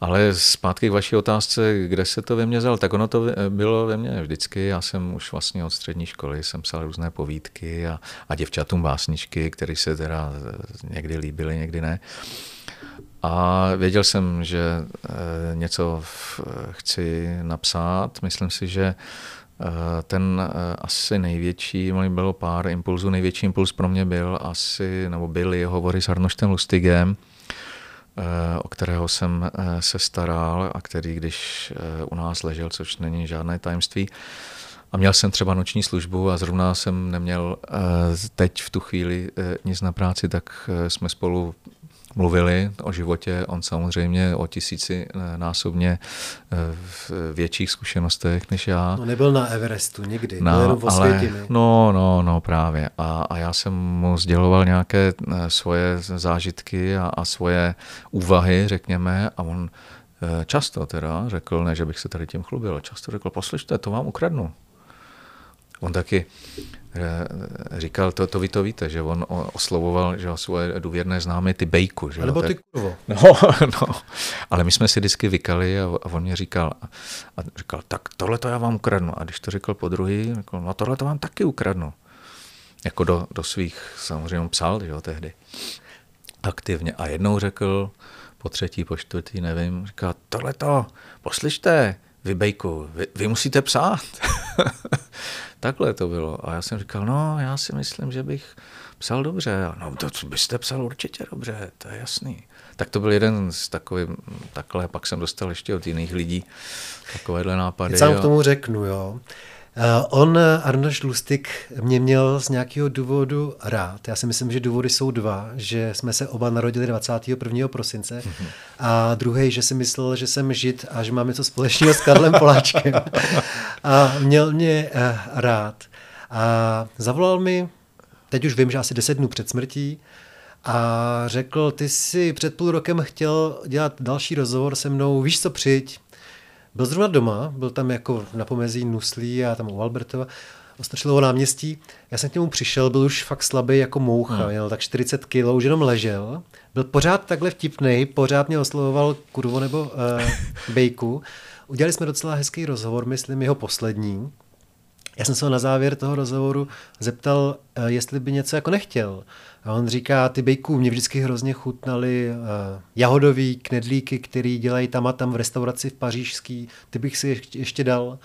Ale zpátky k vaší otázce, kde se to ve mně vzal, tak ono to bylo ve mně vždycky. Já jsem už vlastně od střední školy jsem psal různé povídky a, a děvčatům básničky, které se teda někdy líbily, někdy ne. A věděl jsem, že eh, něco chci napsat. Myslím si, že eh, ten eh, asi největší, bylo pár impulzů, největší impuls pro mě byl asi, nebo byly hovory s Arnoštem Lustigem, o kterého jsem se staral a který, když u nás ležel, což není žádné tajemství, a měl jsem třeba noční službu a zrovna jsem neměl teď v tu chvíli nic na práci, tak jsme spolu mluvili o životě, on samozřejmě o tisíci eh, násobně eh, v větších zkušenostech než já. No nebyl na Everestu nikdy, no, jenom ale, No, no, no právě. A, a já jsem mu sděloval nějaké eh, svoje zážitky a, a svoje úvahy, řekněme, a on často teda řekl, ne, že bych se tady tím chlubil, často řekl, poslyšte, to vám ukradnu. On taky říkal, to, to vy to víte, že on oslovoval že svoje důvěrné známy ty bejku. Že Nebo ty kurvo. No, no, ale my jsme si vždycky vykali a, a on mě říkal, a říkal, tak tohle to já vám ukradnu. A když to řekl po druhý, řekl, no tohle to vám taky ukradnu. Jako do, do svých, samozřejmě psal, že jo, tehdy. Aktivně. A jednou řekl, po třetí, po čtvrtý, nevím, říká, tohle to, poslyšte, vy bejku, vy, vy musíte psát. Takhle to bylo. A já jsem říkal, no, já si myslím, že bych psal dobře. A no, to byste psal určitě dobře, to je jasný. Tak to byl jeden z takových, takhle, pak jsem dostal ještě od jiných lidí takovéhle nápady. Já vám k tomu řeknu, jo. Eh, on, Arnoš Lustig, mě měl z nějakého důvodu rád. Já si myslím, že důvody jsou dva, že jsme se oba narodili 21. prosince a druhý, že si myslel, že jsem žid a že mám něco společného s Karlem Poláčkem. A měl mě eh, rád. A zavolal mi, teď už vím, že asi 10 dnů před smrtí, a řekl, ty si před půl rokem chtěl dělat další rozhovor se mnou, víš co, přijď, byl zrovna doma, byl tam jako na pomezí Nuslí a tam u Albertova, Ostračilovo náměstí. Já jsem k němu přišel, byl už fakt slabý jako moucha, hmm. měl tak 40 kg, už jenom ležel. Byl pořád takhle vtipný, pořád mě oslovoval kurvo nebo uh, bejku. Udělali jsme docela hezký rozhovor, myslím jeho poslední. Já jsem se ho na závěr toho rozhovoru zeptal, uh, jestli by něco jako nechtěl. A on říká, ty bejků mě vždycky hrozně chutnaly uh, jahodový knedlíky, který dělají tam a tam v restauraci v pařížský, ty bych si ještě dal.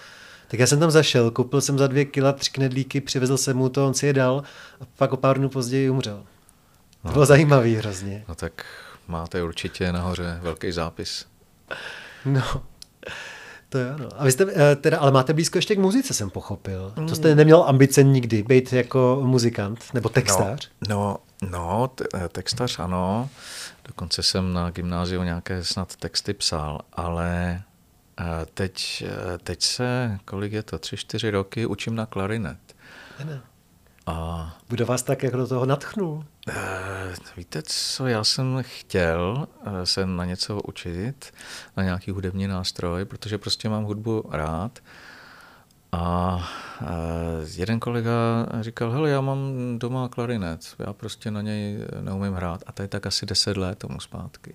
Tak já jsem tam zašel, koupil jsem za dvě kila tři knedlíky, přivezl jsem mu to, on si je dal a pak o pár dnů později umřel. To no, bylo zajímavý hrozně. No tak máte určitě nahoře velký zápis. No, to je ano. A vy jste eh, teda, ale máte blízko ještě k muzice, jsem pochopil. To jste neměl ambice nikdy, být jako muzikant nebo textář? No, no, no eh, textař ano. Dokonce jsem na gymnáziu nějaké snad texty psal, ale eh, teď, teď se, kolik je to, tři, čtyři roky učím na klarinet. Ne. A... Kdo vás tak jako do toho natchnul? Uh, víte co, já jsem chtěl uh, se na něco učit, na nějaký hudební nástroj, protože prostě mám hudbu rád. A uh, jeden kolega říkal, hele, já mám doma klarinet, já prostě na něj neumím hrát. A to je tak asi deset let tomu zpátky.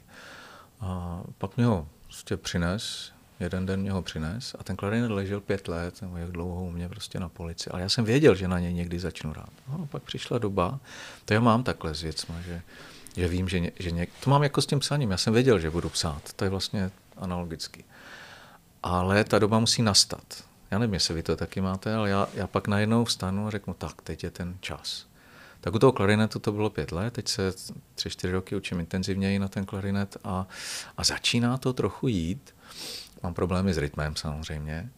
A pak mě ho prostě přines, Jeden den mě ho přines a ten klarinet ležel pět let, nebo jak dlouho u mě prostě na polici. Ale já jsem věděl, že na něj někdy začnu rád. No, pak přišla doba, to já mám takhle s věcma, že, že vím, že, ně, že něk, to mám jako s tím psaním. Já jsem věděl, že budu psát. To je vlastně analogicky. Ale ta doba musí nastat. Já nevím, jestli vy to taky máte, ale já, já pak najednou vstanu a řeknu, tak, teď je ten čas. Tak u toho klarinetu to bylo pět let, teď se tři, čtyři roky učím intenzivněji na ten klarinet a, a začíná to trochu jít. Mám problémy s rytmem samozřejmě.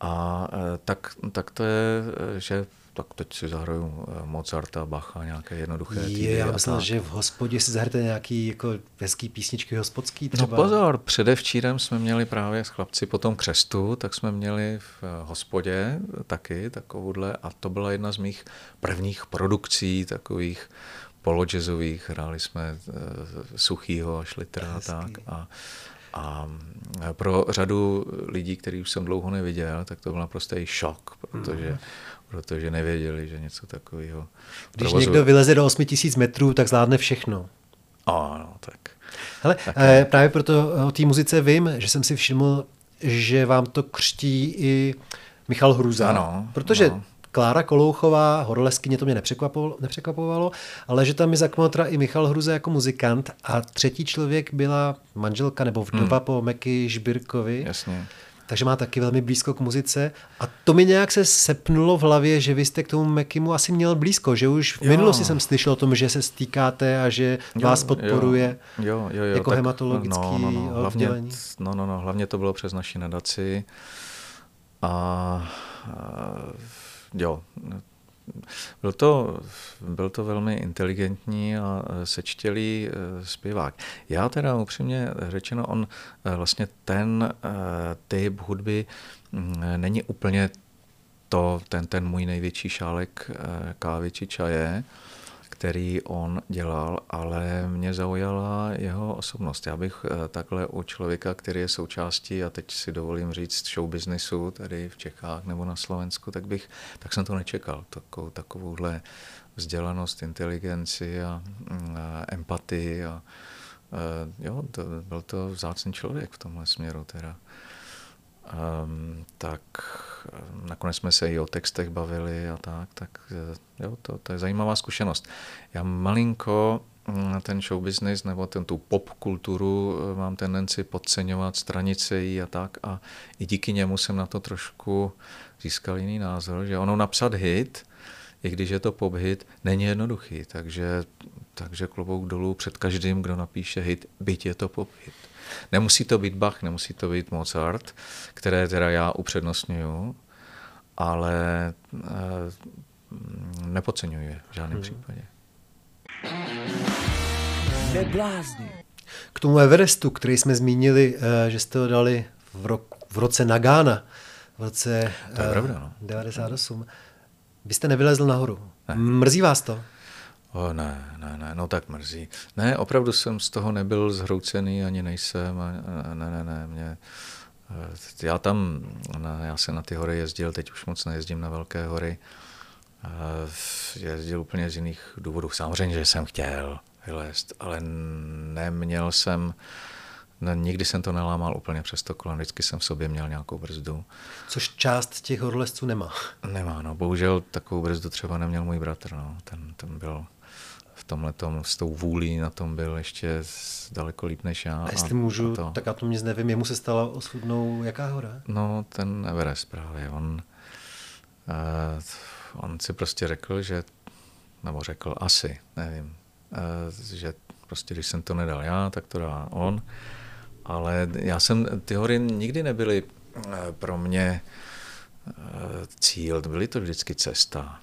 A e, tak, tak to je, e, že tak teď si zahraju e, Mozarta, Bacha, nějaké jednoduché Je, já myslím, že v hospodě si zahrajete nějaký jako hezký písničky hospodský no třeba. No pozor, předevčírem jsme měli právě s chlapci po tom křestu, tak jsme měli v hospodě taky takovouhle a to byla jedna z mých prvních produkcí takových polojazzových, hráli jsme Suchýho a Šlitra a tak a a pro řadu lidí, který už jsem dlouho neviděl, tak to byl naprostý šok, protože, mm. protože nevěděli, že něco takového. Když provozu... někdo vyleze do 8000 metrů, tak zvládne všechno. Ano, tak. Hele, tak eh, právě proto o té muzice vím, že jsem si všiml, že vám to křtí i Michal Hruza. Ano. Protože. Klára Kolouchová, horoleskyně, to mě nepřekvapovalo, nepřekvapovalo, ale že tam je zakmotra i Michal Hruze jako muzikant a třetí člověk byla manželka nebo vdova hmm. po Meky Žbirkovi. Jasně. Takže má taky velmi blízko k muzice. A to mi nějak se sepnulo v hlavě, že vy jste k tomu Mekimu asi měl blízko, že už v jo. minulosti jsem slyšel o tom, že se stýkáte a že jo, vás podporuje jo, jo, jo, jako tak, hematologický no, no, no, hlavně, oddělení. No, no, no, hlavně to bylo přes naši nadaci. A, a jo, byl to, byl to velmi inteligentní a sečtělý eh, zpěvák. Já teda upřímně řečeno, on eh, vlastně ten eh, typ hudby mm, není úplně to, ten, ten můj největší šálek kávy či čaje, který on dělal, ale mě zaujala jeho osobnost. Já bych eh, takhle u člověka, který je součástí, a teď si dovolím říct, show businessu tady v Čechách nebo na Slovensku, tak bych, tak jsem to nečekal, takovou, takovouhle vzdělanost, inteligenci a, mm, a empatii a, a eh, jo, to, byl to vzácný člověk v tomhle směru teda. Um, tak ehm, nakonec jsme se i o textech bavili a tak, tak eh, jo, to, to je zajímavá zkušenost. Já malinko mm, ten show business nebo ten, tu pop kulturu eh, mám tendenci podceňovat, stranit se jí a tak a i díky němu jsem na to trošku získal jiný názor, že ono napsat hit, i když je to pop hit, není jednoduchý, takže, takže klobouk dolů před každým, kdo napíše hit, byť je to pop hit. Nemusí to být Bach, nemusí to být Mozart, které teda já upřednostňuju, ale e, nepodceňuji je v žádném hmm. případě. Neblázni. K tomu Everestu, který jsme zmínili, eh, že jste ho dali v, roku, v roce Nagana, v roce to je pravda, no. 98. Byste nevylezl nahoru. Ne. Mrzí vás to? O, ne, ne, ne, no tak mrzí. Ne, opravdu jsem z toho nebyl zhroucený, ani nejsem, a, ne, ne, ne, mě, eh, já tam, na, já se na ty hory jezdil, teď už moc nejezdím na velké hory, jezdil úplně z jiných důvodů. Samozřejmě, že jsem chtěl vylézt, ale neměl jsem, ne, nikdy jsem to nelámal úplně přes to kolem, vždycky jsem v sobě měl nějakou brzdu. Což část těch horolezců nemá. Nemá, no, bohužel takovou brzdu třeba neměl můj bratr, no, ten, ten byl tomhle tom, s tou vůlí na tom byl ještě daleko líp než já. A jestli můžu, a to... tak já to nic nevím, jemu se stala osudnou jaká hora? No, ten Everest právě, on, uh, on si prostě řekl, že, nebo řekl asi, nevím, uh, že prostě když jsem to nedal já, tak to dá on. Ale já jsem, ty hory nikdy nebyly uh, pro mě uh, cíl, byly to vždycky cesta.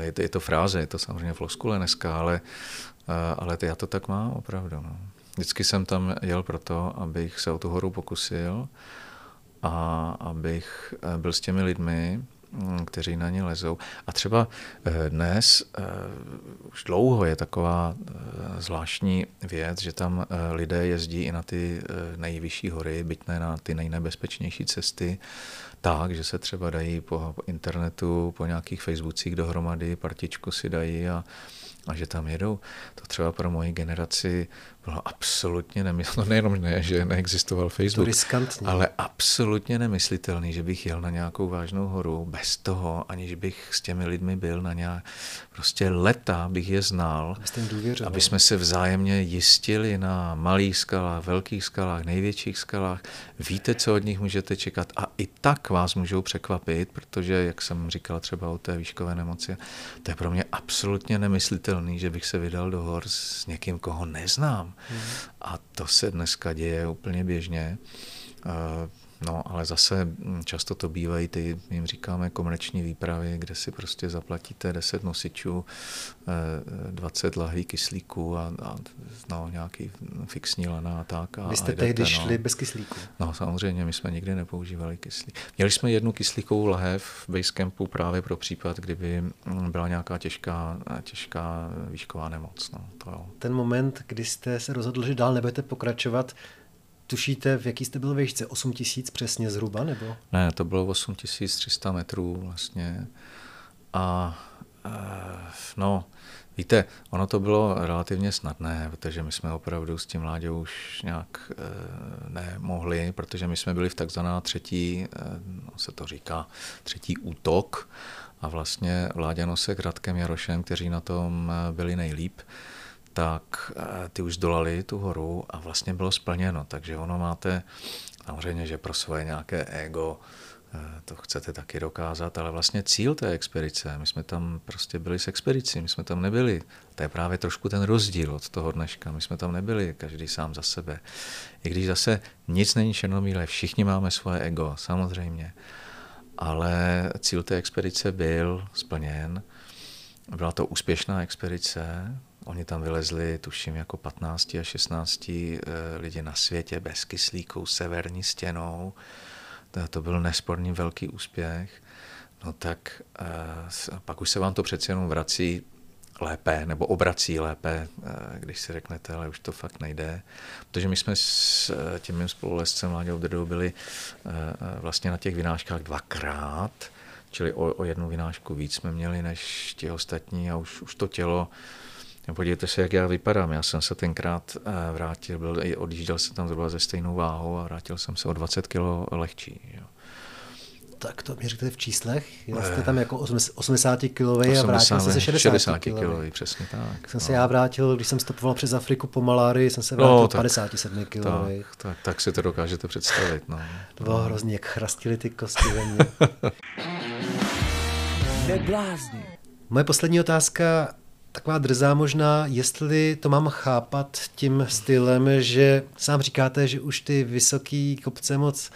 Je to, je to fráze, je to samozřejmě floskule dneska, ale, ale já to tak mám opravdu. No. Vždycky jsem tam jel proto, abych se o tu horu pokusil a abych byl s těmi lidmi, Mm, kteří na ně lezou. A třeba eh, dnes eh, už dlouho je taková eh, zvláštní věc, že tam lidé jezdí i na ty nejvyšší hory, byť ne na ty nejnebezpečnější cesty, tak, že se třeba dají po internetu, po nějakých Facebookích dohromady, partičku si dají a, a že tam jedou. To třeba pro moji generaci bylo absolutně nemyslitelné, no nejenom ne, že neexistoval Facebook, ale absolutně nemyslitelný, že bych jel na nějakou vážnou horu bez toho, aniž bych s těmi lidmi byl na nějak, prostě leta bych je znal, aby jsme se vzájemně jistili na malých skalách, velkých skalách, největších skalách. Víte, co od nich můžete čekat a i tak vás můžou překvapit, protože, jak jsem říkal třeba o té výškové nemoci, to je pro mě absolutně nemyslitelný, že bych se vydal do hor s někým, koho neznám. A to se dneska děje úplně běžně. No, ale zase hm, často to bývají ty, jim říkáme, komerční výpravy, kde si prostě zaplatíte 10 nosičů, 20 eh, lahví kyslíku a, a no, nějaký fixní lana a tak. A, Vy jste a tehdy no. šli bez kyslíku? No, samozřejmě, my jsme nikdy nepoužívali kyslík. Měli jsme jednu kyslíkovou lahev v Basecampu právě pro případ, kdyby hm, byla nějaká těžká, těžká výšková nemoc. No, to jo. Ten moment, kdy jste se rozhodl, že dál nebudete pokračovat, Tušíte, v jaký jste byl výšce? 8 tisíc přesně zhruba, nebo? Ne, to bylo 8300 metrů vlastně. A e, no, víte, ono to bylo relativně snadné, protože my jsme opravdu s tím Láďou už nějak e, nemohli, protože my jsme byli v takzvaná třetí, e, no se to říká, třetí útok a vlastně Vláďa Nosek, Radkem Jarošem, kteří na tom byli nejlíp, tak eh, ty už dolali tu horu a vlastně bylo splněno. Takže ono máte samozřejmě, že pro svoje nějaké ego eh, to chcete taky dokázat, ale vlastně cíl té expedice, my jsme tam prostě byli s expedicí, my jsme tam nebyli. To je právě trošku ten rozdíl od toho dneška. My jsme tam nebyli, každý sám za sebe. I když zase nic není černobílé, všichni máme svoje ego, samozřejmě. Ale cíl té expedice byl splněn. Byla to úspěšná expedice, Oni tam vylezli, tuším, jako 15 a 16 eh, lidi na světě bez kyslíku, severní stěnou. To byl nesporný velký úspěch. No tak eh, pak už se vám to přeci jenom vrací lépe, nebo obrací lépe, eh, když si řeknete, ale už to fakt nejde. Protože my jsme s tím mým spolulescem Láďou Drdou byli vlastně na těch vynáškách dvakrát, čili o, o jednu vynášku víc jsme měli než ti ostatní a už, už to tělo Podívejte se, jak já vypadám. Já jsem se tenkrát eh, vrátil, byl, odjížděl jsem tam zhruba ze stejnou váhou a vrátil jsem se o 20 kg lehčí. Jo. Tak to mi řekněte v číslech. Jel jste tam jako 80 kilový a vrátil jste se 60, 60 kilový. přesně tak. Jsem no. se já vrátil, když jsem stopoval přes Afriku po malárii, jsem se no, vrátil no, tak, 57 kilový. Tak, tak, tak, si to dokážete představit. No. To bylo hrozně, jak chrastili ty kosti ve mně. Moje poslední otázka, taková drzá možná, jestli to mám chápat tím stylem, že sám říkáte, že už ty vysoký kopce moc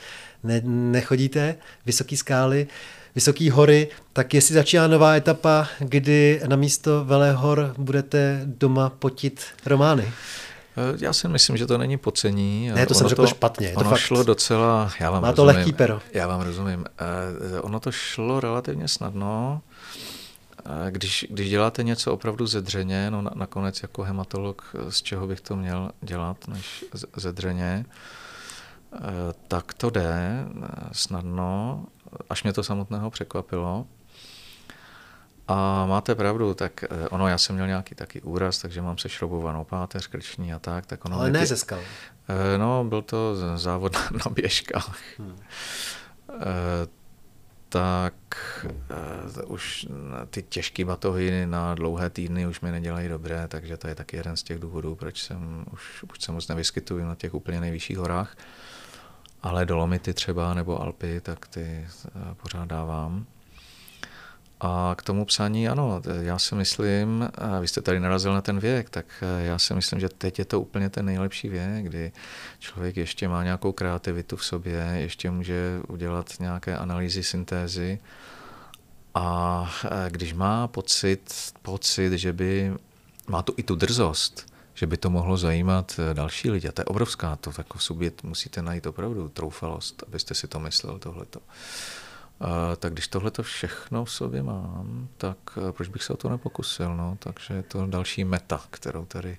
ne, nechodíte, vysoký skály, vysoký hory, tak jestli začíná nová etapa, kdy na místo Velehor budete doma potit romány? Eh, já si myslím, že to není pocení. Ne, to jsem řekl to, špatně. Je to ono fakt. šlo docela, já vám Má rozumím, to lehký pero. Já vám rozumím. Eh, ono to šlo relativně snadno. Eh, když, když děláte něco opravdu zedřeně, no na, nakonec jako hematolog, z čeho bych to měl dělat, než zedřeně, tak to jde snadno, až mě to samotného překvapilo. A máte pravdu, tak eh, ono, já jsem měl nějaký taky úraz, takže mám sešroubovanou páteř, krční a tak. tak ono Ale ne ty... ze skal. Eh, no, byl to závod na běžkách. Hmm. Tak už ty těžké batohy na dlouhé týdny už mi nedělají dobré, takže to je taky jeden z těch důvodů, proč jsem už, už se moc nevyskytuji na těch úplně nejvyšších horách. Ale dolomity třeba nebo Alpy, tak ty pořád dávám. A k tomu psání, ano, já si myslím, a vy jste tady narazil na ten věk, tak eh, já si myslím, že teď je to úplně ten nejlepší věk, kdy člověk ještě má nějakou kreativitu v sobě, ještě může udělat nějaké analýzy, syntézy. A eh, když má pocit, pocit, že by, má tu i tu drzost, že by to mohlo zajímat eh, další lidi. A to je obrovská, to jako sobě musíte najít opravdu troufalost, abyste si to myslel tohleto tak když tohle to všechno v sobě mám, tak eh, proč bych se o to nepokusil? No? Takže je to další meta, kterou tady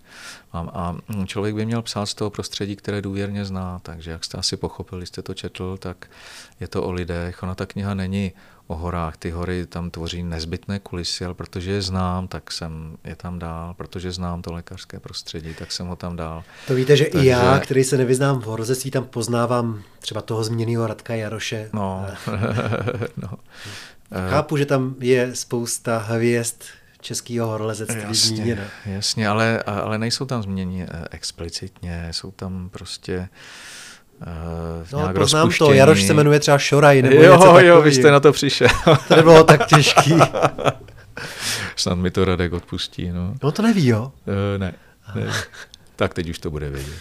mám. A člověk by měl psát z toho prostředí, které důvěrně zná. Takže jak jste asi pochopili, jste to četl, tak je to o lidech. Ona ta kniha není o horách. Ty hory tam tvoří nezbytné kulisy, ale protože je znám, tak jsem je tam dál. Protože znám to lékařské prostředí, tak jsem ho tam dál. To víte, že Takže... i já, který se nevyznám v horozectví, tam poznávám třeba toho zmíněného Radka Jaroše. No. no. Chápu, že tam je spousta hvězd českého horolezectví zmíněna. Jasně, ale, ale nejsou tam změněni eh, explicitně, jsou tam prostě Uh, no, poznám to, Jaroš se jmenuje třeba Šoraj, nebo jo, něco takový. Jo, vy jste na to přišel. to nebylo tak těžký. Snad mi to Radek odpustí, no. No to neví, jo? Uh, ne, ne. Tak teď už to bude vědět.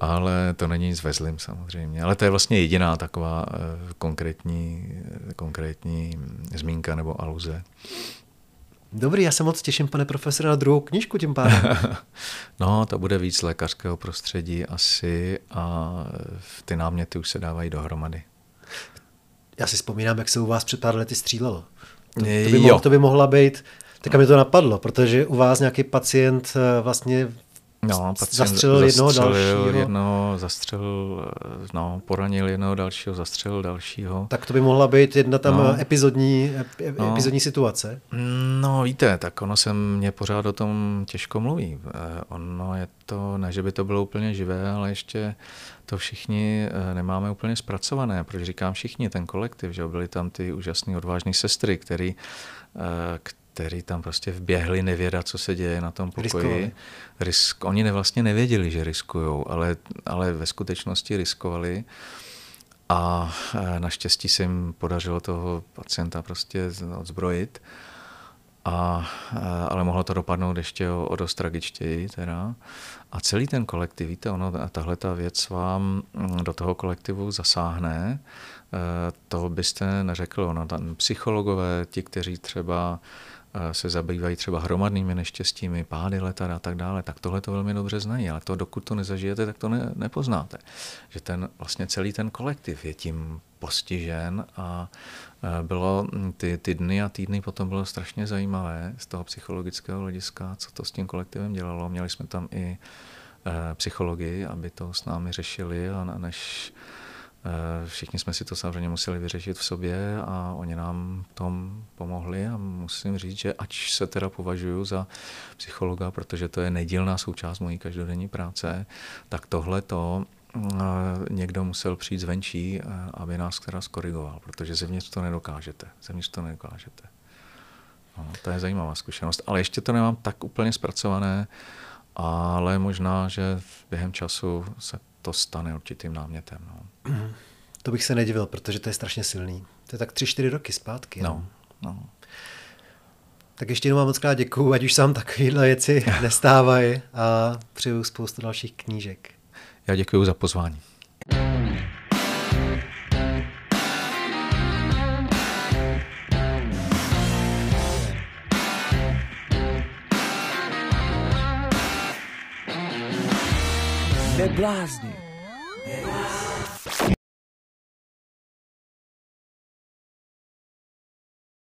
Ale to není nic vezlim samozřejmě. Ale to je vlastně jediná taková uh, konkrétní, konkrétní zmínka nebo aluze. Dobrý, já se moc těším, pane profesore, na druhou knižku tím pádem. no, to bude víc lékařského prostředí asi a ty náměty už se dávají dohromady. Já si vzpomínám, jak se u vás před pár lety střílelo. To, to, by, mohlo, to by mohla být, tak mi to napadlo, protože u vás nějaký pacient eh, vlastně No, zastřelil jednoho dalšího. Jednoho, zastřelil, no, poranil jednoho dalšího, zastřelil dalšího. Tak to by mohla být jedna tam no. epizodní, no. epizodní situace. No víte, tak ono se mě pořád o tom těžko mluví. Eh, ono je to, ne že by to bylo úplně živé, ale ještě to všichni eh, nemáme úplně zpracované. Proč říkám všichni, ten kolektiv, že byly tam ty úžasné odvážné sestry, který, eh, který tam prostě vběhli nevědat, co se děje na tom pokoji. Risk, oni ne, vlastně nevěděli, že riskují, ale, ale ve skutečnosti riskovali. A e, naštěstí se jim podařilo toho pacienta prostě odzbrojit. A, e, ale mohlo to dopadnout ještě o, o dost tragičtěji. Teda. A celý ten kolektiv, víte, ono, tahle ta věc vám mm, do toho kolektivu zasáhne, e, to byste neřekl. Ono, tam psychologové, ti, kteří třeba se zabývají třeba hromadnými neštěstími, pády letadla a tak dále, tak tohle to velmi dobře znají, ale to dokud to nezažijete, tak to ne, nepoznáte. Že ten vlastně celý ten kolektiv je tím postižen a bylo ty, ty dny a týdny potom bylo strašně zajímavé z toho psychologického hlediska, co to s tím kolektivem dělalo. Měli jsme tam i e, psychologii, aby to s námi řešili a než Eh, všichni jsme si to samozřejmě museli vyřešit v sobě a oni nám tom pomohli a musím říct, že ač se teda považuji za psychologa, protože to je nedílná součást mojí každodenní práce, tak tohle to eh, někdo musel přijít zvenčí, eh, aby nás teda skorigoval, protože zevnitř to nedokážete. Zevnitř to nedokážete. No, to je zajímavá zkušenost. Ale ještě to nemám tak úplně zpracované, ale možná, že během času se to stane určitým námětem. No. To bych se nedivil, protože to je strašně silný. To je tak tři, čtyři roky zpátky. No. No. Tak ještě jednou vám moc krát děkuju, ať už se vám takovéhle věci nestávají a přeju spoustu dalších knížek. Já děkuji za pozvání. Neblázni.